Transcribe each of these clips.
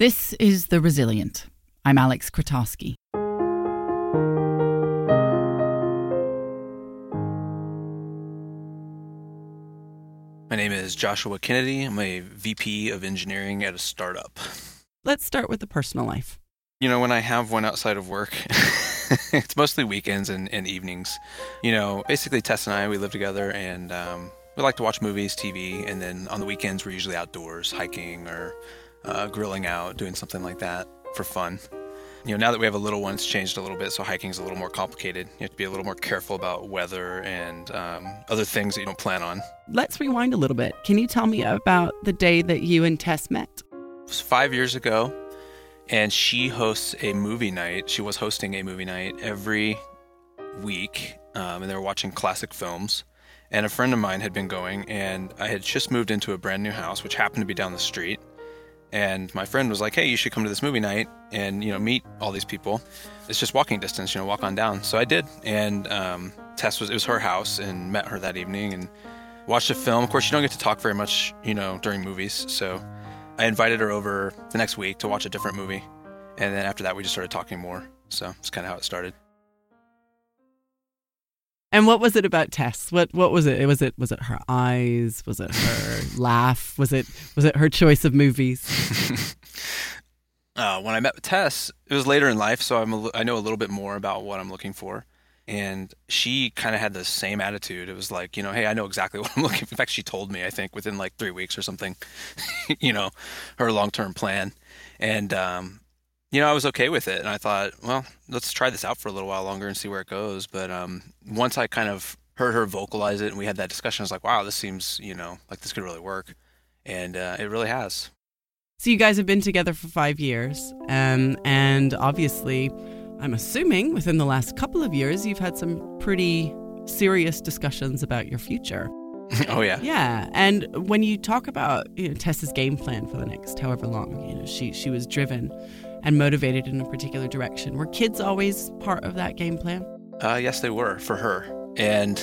This is The Resilient. I'm Alex Krotowski. My name is Joshua Kennedy. I'm a VP of engineering at a startup. Let's start with the personal life. You know, when I have one outside of work, it's mostly weekends and, and, evenings. You know, basically, Tess and I, we live together and um, we like to watch movies, TV, and then on the weekends, we're usually outdoors, hiking or uh, grilling out, doing something like that for fun. You know, now that we have a little one, it's changed a little bit, so hiking is a little more complicated. You have to be a little more careful about weather and um, other things that you don't plan on. Let's rewind a little bit. Can you tell me about the day that you and Tess met? It was five years ago, and she hosts a movie night. She was hosting a movie night every week, um, and they were watching classic films. And a friend of mine had been going, and I had just moved into a brand new house, which happened to be down the street and my friend was like, "Hey, you should come to this movie night and you know meet all these people. It's just walking distance, you know, walk on down." So I did, and um, Tess was it was her house and met her that evening and watched a film. Of course, you don't get to talk very much, you know, during movies. So I invited her over the next week to watch a different movie, and then after that, we just started talking more. So it's kind of how it started. And what was it about Tess? What what was it? Was it was it her eyes? Was it her laugh? Was it was it her choice of movies? uh, when I met Tess, it was later in life, so I'm a, I know a little bit more about what I'm looking for. And she kind of had the same attitude. It was like, you know, hey, I know exactly what I'm looking for. In fact, she told me, I think, within like three weeks or something, you know, her long term plan. And um, you know, I was okay with it, and I thought, well, let's try this out for a little while longer and see where it goes. But um, once I kind of heard her vocalize it, and we had that discussion, I was like, wow, this seems, you know, like this could really work, and uh, it really has. So you guys have been together for five years, um, and obviously, I'm assuming within the last couple of years, you've had some pretty serious discussions about your future. oh yeah. Yeah, and when you talk about you know, Tess's game plan for the next however long, you know, she she was driven and motivated in a particular direction. Were kids always part of that game plan? Uh, yes, they were for her. And,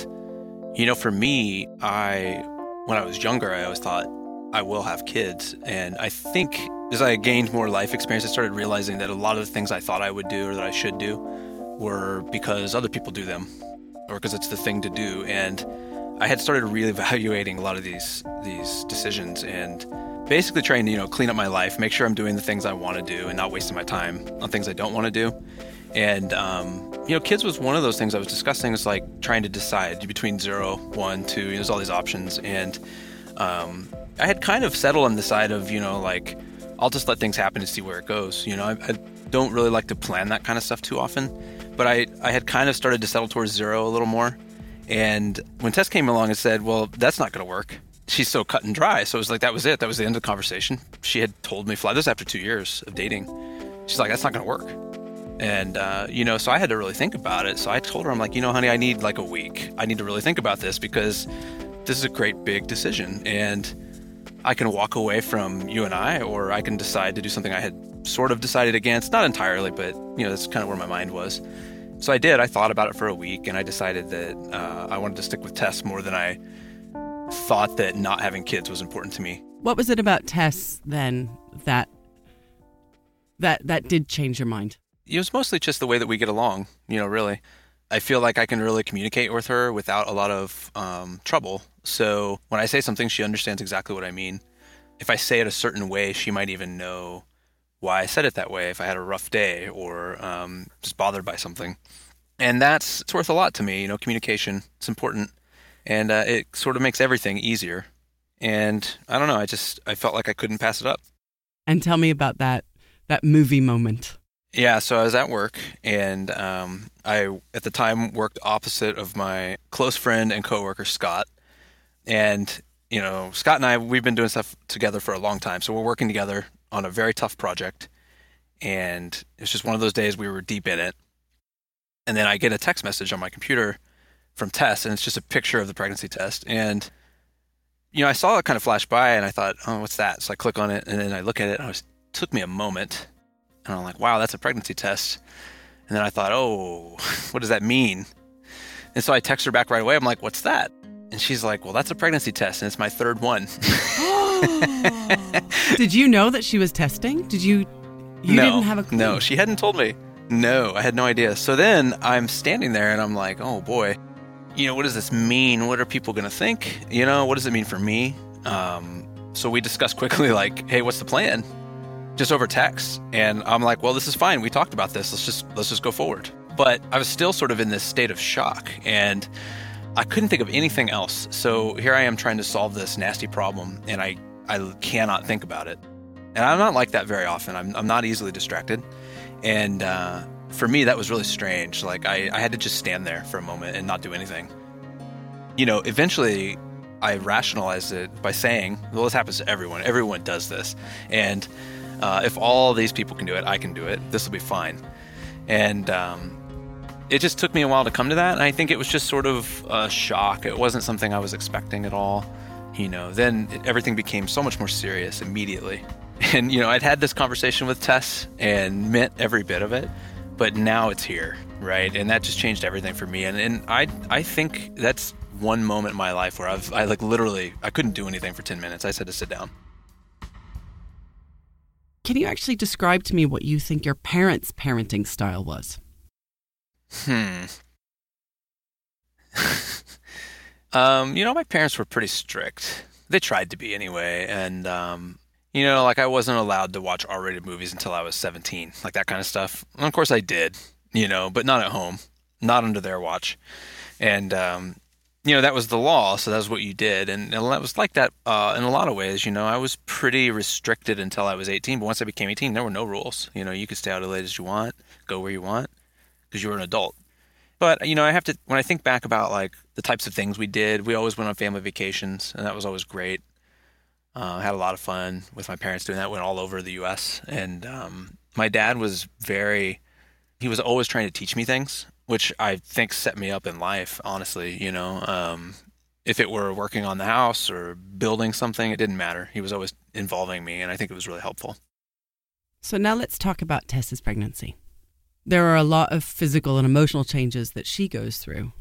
you know, for me, I, when I was younger, I always thought I will have kids. And I think as I gained more life experience, I started realizing that a lot of the things I thought I would do or that I should do were because other people do them or because it's the thing to do. And I had started reevaluating a lot of these these decisions and basically trying to you know clean up my life, make sure I'm doing the things I want to do, and not wasting my time on things I don't want to do. And um, you know, kids was one of those things I was discussing. It's like trying to decide between zero, one, two. You know, there's all these options, and um, I had kind of settled on the side of you know like I'll just let things happen and see where it goes. You know, I, I don't really like to plan that kind of stuff too often, but I I had kind of started to settle towards zero a little more. And when Tess came along and said, "Well, that's not going to work," she's so cut and dry. So it was like that was it. That was the end of the conversation. She had told me fly this after two years of dating. She's like, that's not going to work. And uh, you know, so I had to really think about it. So I told her, I'm like, you know, honey, I need like a week. I need to really think about this because this is a great big decision, and I can walk away from you and I, or I can decide to do something I had sort of decided against, not entirely, but you know, that's kind of where my mind was. So I did. I thought about it for a week, and I decided that uh, I wanted to stick with Tess more than I thought that not having kids was important to me. What was it about Tess then that that that did change your mind? It was mostly just the way that we get along. You know, really, I feel like I can really communicate with her without a lot of um, trouble. So when I say something, she understands exactly what I mean. If I say it a certain way, she might even know why I said it that way. If I had a rough day or um, just bothered by something, and that's it's worth a lot to me. You know, communication it's important and uh, it sort of makes everything easier. And I don't know, I just I felt like I couldn't pass it up. And tell me about that that movie moment. Yeah, so I was at work, and um, I at the time worked opposite of my close friend and coworker Scott, and you know Scott and I we've been doing stuff together for a long time, so we're working together on a very tough project, and it's just one of those days we were deep in it, and then I get a text message on my computer from Tess, and it's just a picture of the pregnancy test. And you know, I saw it kind of flash by, and I thought, "Oh, what's that?" So I click on it, and then I look at it. And it took me a moment, and I'm like, "Wow, that's a pregnancy test." And then I thought, "Oh, what does that mean?" And so I text her back right away. I'm like, "What's that?" And she's like, "Well, that's a pregnancy test, and it's my third one." Did you know that she was testing? Did you? You no, didn't have a clue. No, she hadn't told me. No, I had no idea. So then I'm standing there and I'm like, oh boy, you know, what does this mean? What are people going to think? You know, what does it mean for me? Um, so we discussed quickly, like, hey, what's the plan? Just over text. And I'm like, well, this is fine. We talked about this. Let's just let's just go forward. But I was still sort of in this state of shock and I couldn't think of anything else. So here I am trying to solve this nasty problem and I, I cannot think about it. And I'm not like that very often. I'm, I'm not easily distracted. And uh, for me, that was really strange. Like, I, I had to just stand there for a moment and not do anything. You know, eventually I rationalized it by saying, well, this happens to everyone. Everyone does this. And uh, if all these people can do it, I can do it. This will be fine. And um, it just took me a while to come to that. And I think it was just sort of a shock. It wasn't something I was expecting at all. You know, then everything became so much more serious immediately. And, you know, I'd had this conversation with Tess and meant every bit of it, but now it's here, right? And that just changed everything for me. And, and I, I think that's one moment in my life where I've, I like literally, I couldn't do anything for 10 minutes. I just had to sit down. Can you actually describe to me what you think your parents' parenting style was? Hmm. um, you know, my parents were pretty strict. They tried to be anyway, and um, you know, like I wasn't allowed to watch R-rated movies until I was 17, like that kind of stuff. And of course, I did, you know, but not at home, not under their watch. And um, you know, that was the law, so that was what you did, and, that was like that uh, in a lot of ways. You know, I was pretty restricted until I was 18, but once I became 18, there were no rules. You know, you could stay out as late as you want, go where you want, because you were an adult. But you know, I have to when I think back about like the types of things we did, we always went on family vacations, and that was always great. Uh, had a lot of fun with my parents doing that. Went all over the U.S. and um, my dad was very. He was always trying to teach me things, which I think set me up in life. Honestly, you know, um, if it were working on the house or building something, it didn't matter. He was always involving me, and I think it was really helpful. So now let's talk about Tess's pregnancy. There are a lot of physical and emotional changes that she goes through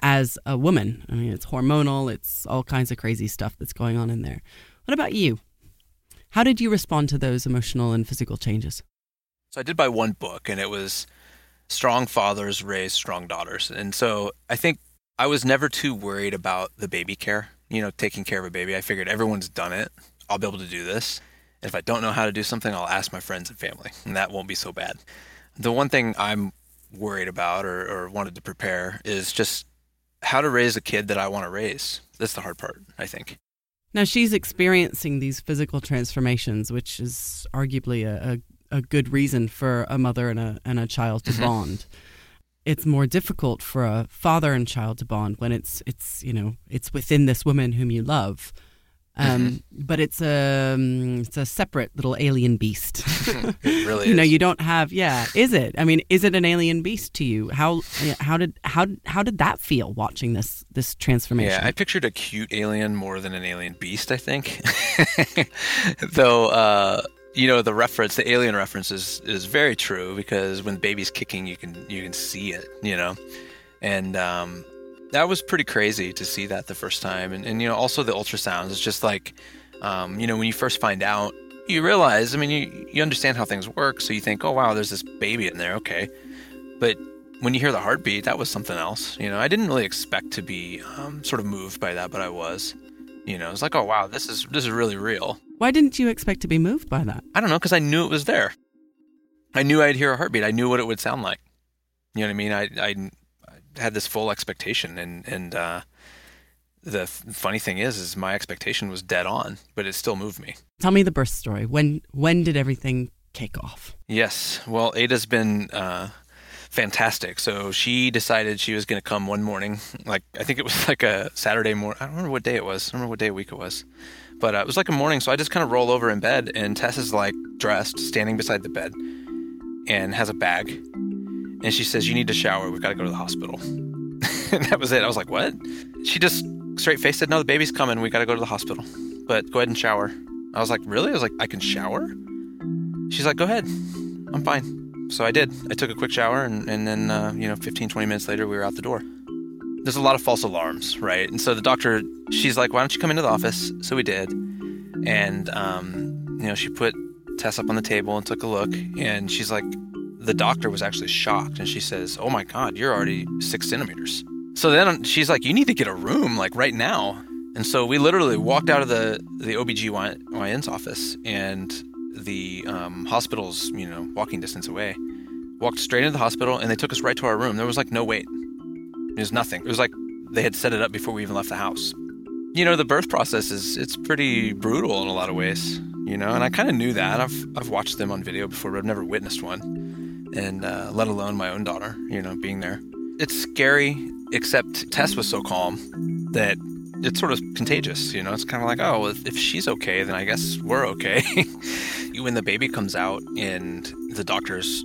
as a woman. I mean, it's hormonal, it's all kinds of crazy stuff that's going on in there. What about you? How did you respond to those emotional and physical changes? So I did buy one book, and it was Strong Fathers Raise Strong Daughters. And so I think I was never too worried about the baby care, you know, taking care of a baby. I figured everyone's done it. I'll be able to do this. And if I don't know how to do something, I'll ask my friends and family, and that won't be so bad. The one thing I'm worried about or, or wanted to prepare is just how to raise a kid that I want to raise. That's the hard part, I think. Now she's experiencing these physical transformations, which is arguably a, a, a good reason for a mother and a and a child to mm-hmm. bond. It's more difficult for a father and child to bond when it's it's you know it's within this woman whom you love. Um, but it's a um, it's a separate little alien beast. It really you know, you don't have. Yeah, is it? I mean, is it an alien beast to you? How how did how how did that feel watching this this transformation? Yeah, I pictured a cute alien more than an alien beast, I think. Though, uh, you know, the reference, the alien reference is, is very true because when the baby's kicking, you can you can see it, you know, and um, that was pretty crazy to see that the first time, and, and you know, also the ultrasounds. It's just like, um, you know, when you first find out, you realize. I mean, you you understand how things work, so you think, oh wow, there's this baby in there, okay, but when you hear the heartbeat, that was something else. You know, I didn't really expect to be um, sort of moved by that, but I was. You know, it's like, oh wow, this is this is really real. Why didn't you expect to be moved by that? I don't know, because I knew it was there. I knew I'd hear a heartbeat. I knew what it would sound like. You know what I mean? I I, I had this full expectation, and and uh, the f- funny thing is, is my expectation was dead on, but it still moved me. Tell me the birth story. When when did everything kick off? Yes. Well, Ada's been uh, fantastic. So she decided she was going to come one morning. Like I think it was like a Saturday morning. I don't remember what day it was. I don't remember what day of week it was. But uh, it was like a morning. So I just kind of roll over in bed, and Tess is like dressed, standing beside the bed, and has a bag. And she says, "You need to shower. We've got to go to the hospital." and that was it. I was like, "What?" She just straight faced said, "No, the baby's coming. We got to go to the hospital. But go ahead and shower." I was like, "Really?" I was like, "I can shower?" She's like, "Go ahead. I'm fine." So I did. I took a quick shower, and, and then, uh, you know, 15, 20 minutes later, we were out the door. There's a lot of false alarms, right? And so the doctor, she's like, why don't you come into the office? So we did. And, um, you know, she put Tess up on the table and took a look. And she's like, the doctor was actually shocked. And she says, Oh my God, you're already six centimeters. So then she's like, You need to get a room, like right now. And so we literally walked out of the, the OBGYN's office and the um, hospital's, you know, walking distance away. Walked straight into the hospital and they took us right to our room. There was like no wait. It was nothing. It was like they had set it up before we even left the house. You know, the birth process is it's pretty brutal in a lot of ways, you know, and I kind of knew that. I've I've watched them on video before, but I've never witnessed one. And uh, let alone my own daughter, you know, being there. It's scary, except Tess was so calm that it's sort of contagious, you know. It's kind of like, oh, if she's okay, then I guess we're okay. when the baby comes out and the doctors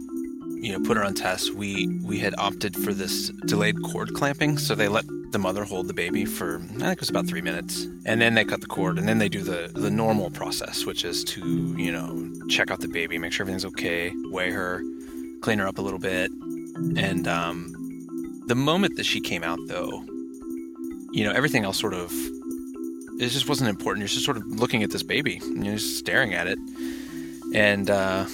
you know put her on Tess we we had opted for this delayed cord clamping so they let the mother hold the baby for i think it was about three minutes and then they cut the cord and then they do the the normal process which is to you know check out the baby make sure everything's okay weigh her clean her up a little bit and um, the moment that she came out though you know everything else sort of it just wasn't important you're just sort of looking at this baby and you're just staring at it and uh,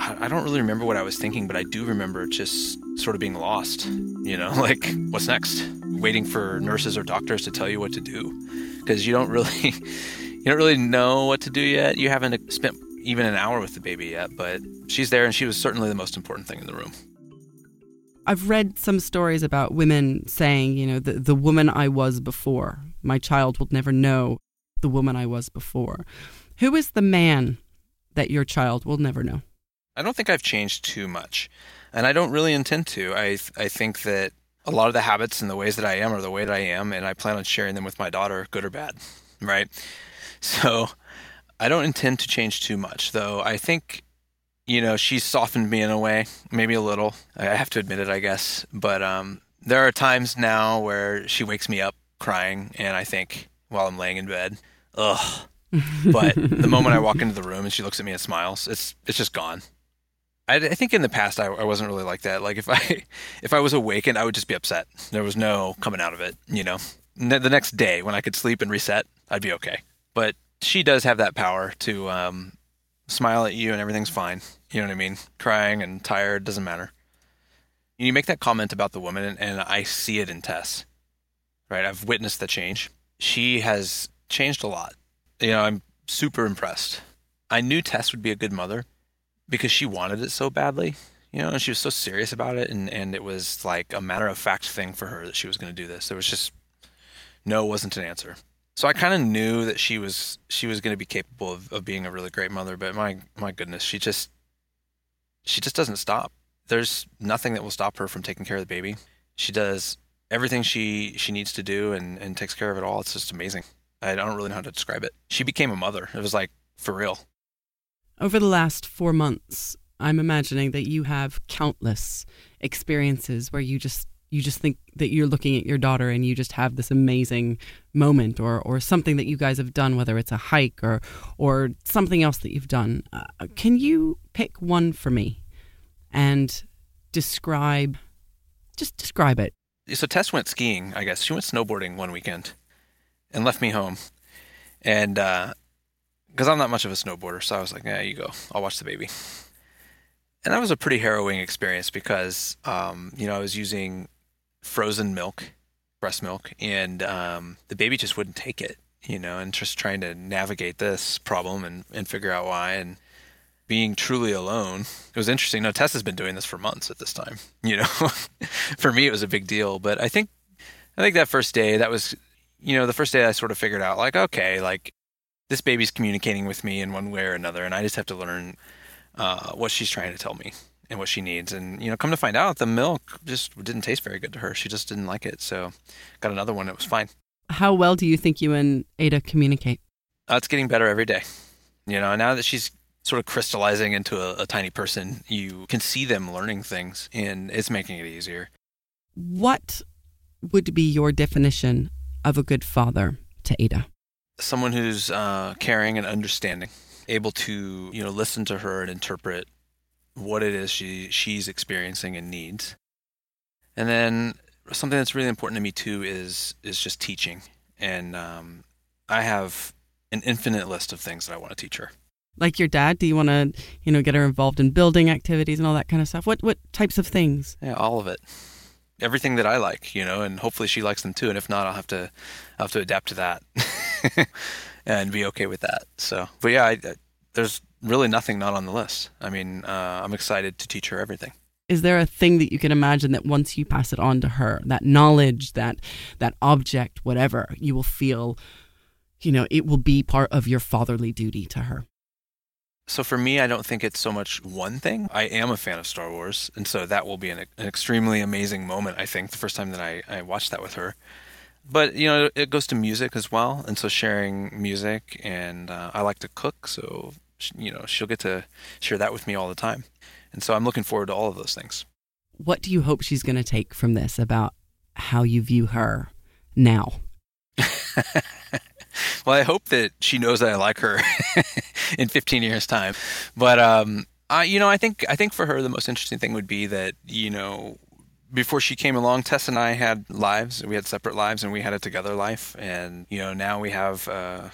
I don't really remember what I was thinking, but I do remember just sort of being lost. You know, like what's next? Waiting for nurses or doctors to tell you what to do, because you don't really, you don't really know what to do yet. You haven't spent even an hour with the baby yet, but she's there, and she was certainly the most important thing in the room. I've read some stories about women saying, you know, the, the woman I was before. My child will never know the woman I was before. Who is the man that your child will never know? I don't think I've changed too much, and I don't really intend to. I I think that a lot of the habits and the ways that I am are the way that I am, and I plan on sharing them with my daughter, good or bad, right? So I don't intend to change too much, though. I think you know she's softened me in a way, maybe a little. I have to admit it, I guess. But um, there are times now where she wakes me up crying, and I think while I'm laying in bed, ugh. but the moment I walk into the room and she looks at me and smiles, it's it's just gone. I, I think in the past I, I, wasn't really like that. Like if I if I was awakened, I would just be upset. There was no coming out of it. You know, the next day when I could sleep and reset, I'd be okay. But she does have that power to um, smile at you and everything's fine. You know what I mean? Crying and tired doesn't matter. You make that comment about the woman, and, and I see it in Tess. Right, I've witnessed the change. She has changed a lot. You know, I'm super impressed. I knew Tess would be a good mother because she wanted it so badly, you know, and she was so serious about it, and and it was like a matter of fact thing for her that she was going to do this. There was just no wasn't an answer. So I kind of knew that she was she was going to be capable of, of being a really great mother, but my my goodness, she just she just doesn't stop. There's nothing that will stop her from taking care of the baby. She does everything she she needs to do and and takes care of it all. It's just amazing. I don't really know how to describe it. She became a mother. It was like for real. Over the last four months, I'm imagining that you have countless experiences where you just you just think that you're looking at your daughter and you just have this amazing moment or or something that you guys have done whether it's a hike or or something else that you've done uh, can you pick one for me and describe just describe it so tess went skiing i guess she went snowboarding one weekend and left me home and uh, because I'm not much of a snowboarder, so I was like, "Yeah, you go. I'll watch the baby." And that was a pretty harrowing experience because, um, you know, I was using frozen milk, breast milk, and um, the baby just wouldn't take it, you know, and just trying to navigate this problem and, and figure out why. And being truly alone, it was interesting. No, Tess's been doing this for months at this time, you know. for me, it was a big deal, but I think, I think that first day, that was, you know, the first day I sort of figured out, like, okay, like this baby's communicating with me in one way or another, and I just have to learn uh, what she's trying to tell me and what she needs. And you know, come to find out, the milk just didn't taste very good to her. She just didn't like it. So, got another one. It was fine. How well do you think you and Ada communicate? Uh, it's getting better every day. You know, now that she's sort of crystallizing into a, a tiny person, you can see them learning things, and it's making it easier. What would be your definition of a good father to Ada? someone who's uh, caring and understanding, able to you know listen to her and interpret what it is she she's experiencing and needs. And then something that's really important to me too is is just teaching. And um, I have an infinite list of things that I want to teach her. Like your dad, do you want to, you know, get her involved in building activities and all that kind of stuff? What what types of things? Yeah, all of it. Everything that I like, you know, and hopefully she likes them too. And if not, I'll have to, I'll have to adapt to that, and be okay with that. So, but yeah, I, there's really nothing not on the list. I mean, uh, I'm excited to teach her everything. Is there a thing that you can imagine that once you pass it on to her, that knowledge, that that object, whatever, you will feel, you know, it will be part of your fatherly duty to her? So for me, I don't think it's so much one thing. I am a fan of Star Wars, and so that will be an, an extremely amazing moment. I think the first time that I, I watched that with her. But you know, it goes to music as well, and so sharing music, and uh, I like to cook, so you know, she'll get to share that with me all the time, and so I'm looking forward to all of those things. What do you hope she's going to take from this about how you view her now? well, I hope that she knows that I like her in 15 years' time. But um, I, you know, I think I think for her the most interesting thing would be that you know before she came along, Tess and I had lives. We had separate lives, and we had a together life. And you know, now we have uh,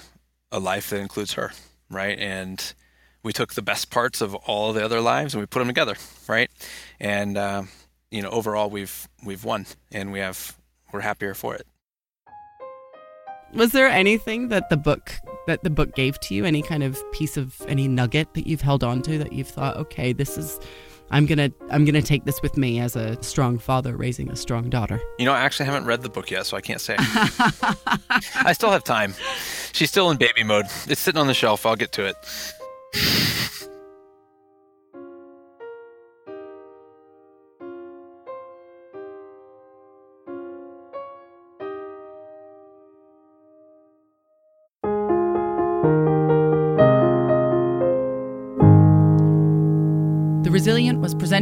a life that includes her, right? And we took the best parts of all the other lives and we put them together, right? And uh, you know, overall, we've we've won, and we have we're happier for it. Was there anything that the book that the book gave to you? Any kind of piece of any nugget that you've held on to that you've thought, okay, this is I'm gonna I'm gonna take this with me as a strong father raising a strong daughter. You know, I actually haven't read the book yet, so I can't say. I still have time. She's still in baby mode. It's sitting on the shelf. I'll get to it.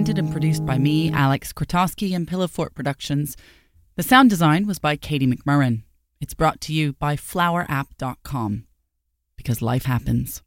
Presented and produced by me, Alex Krotowski, and Pillowfort Productions. The sound design was by Katie McMurran. It's brought to you by flowerapp.com because life happens.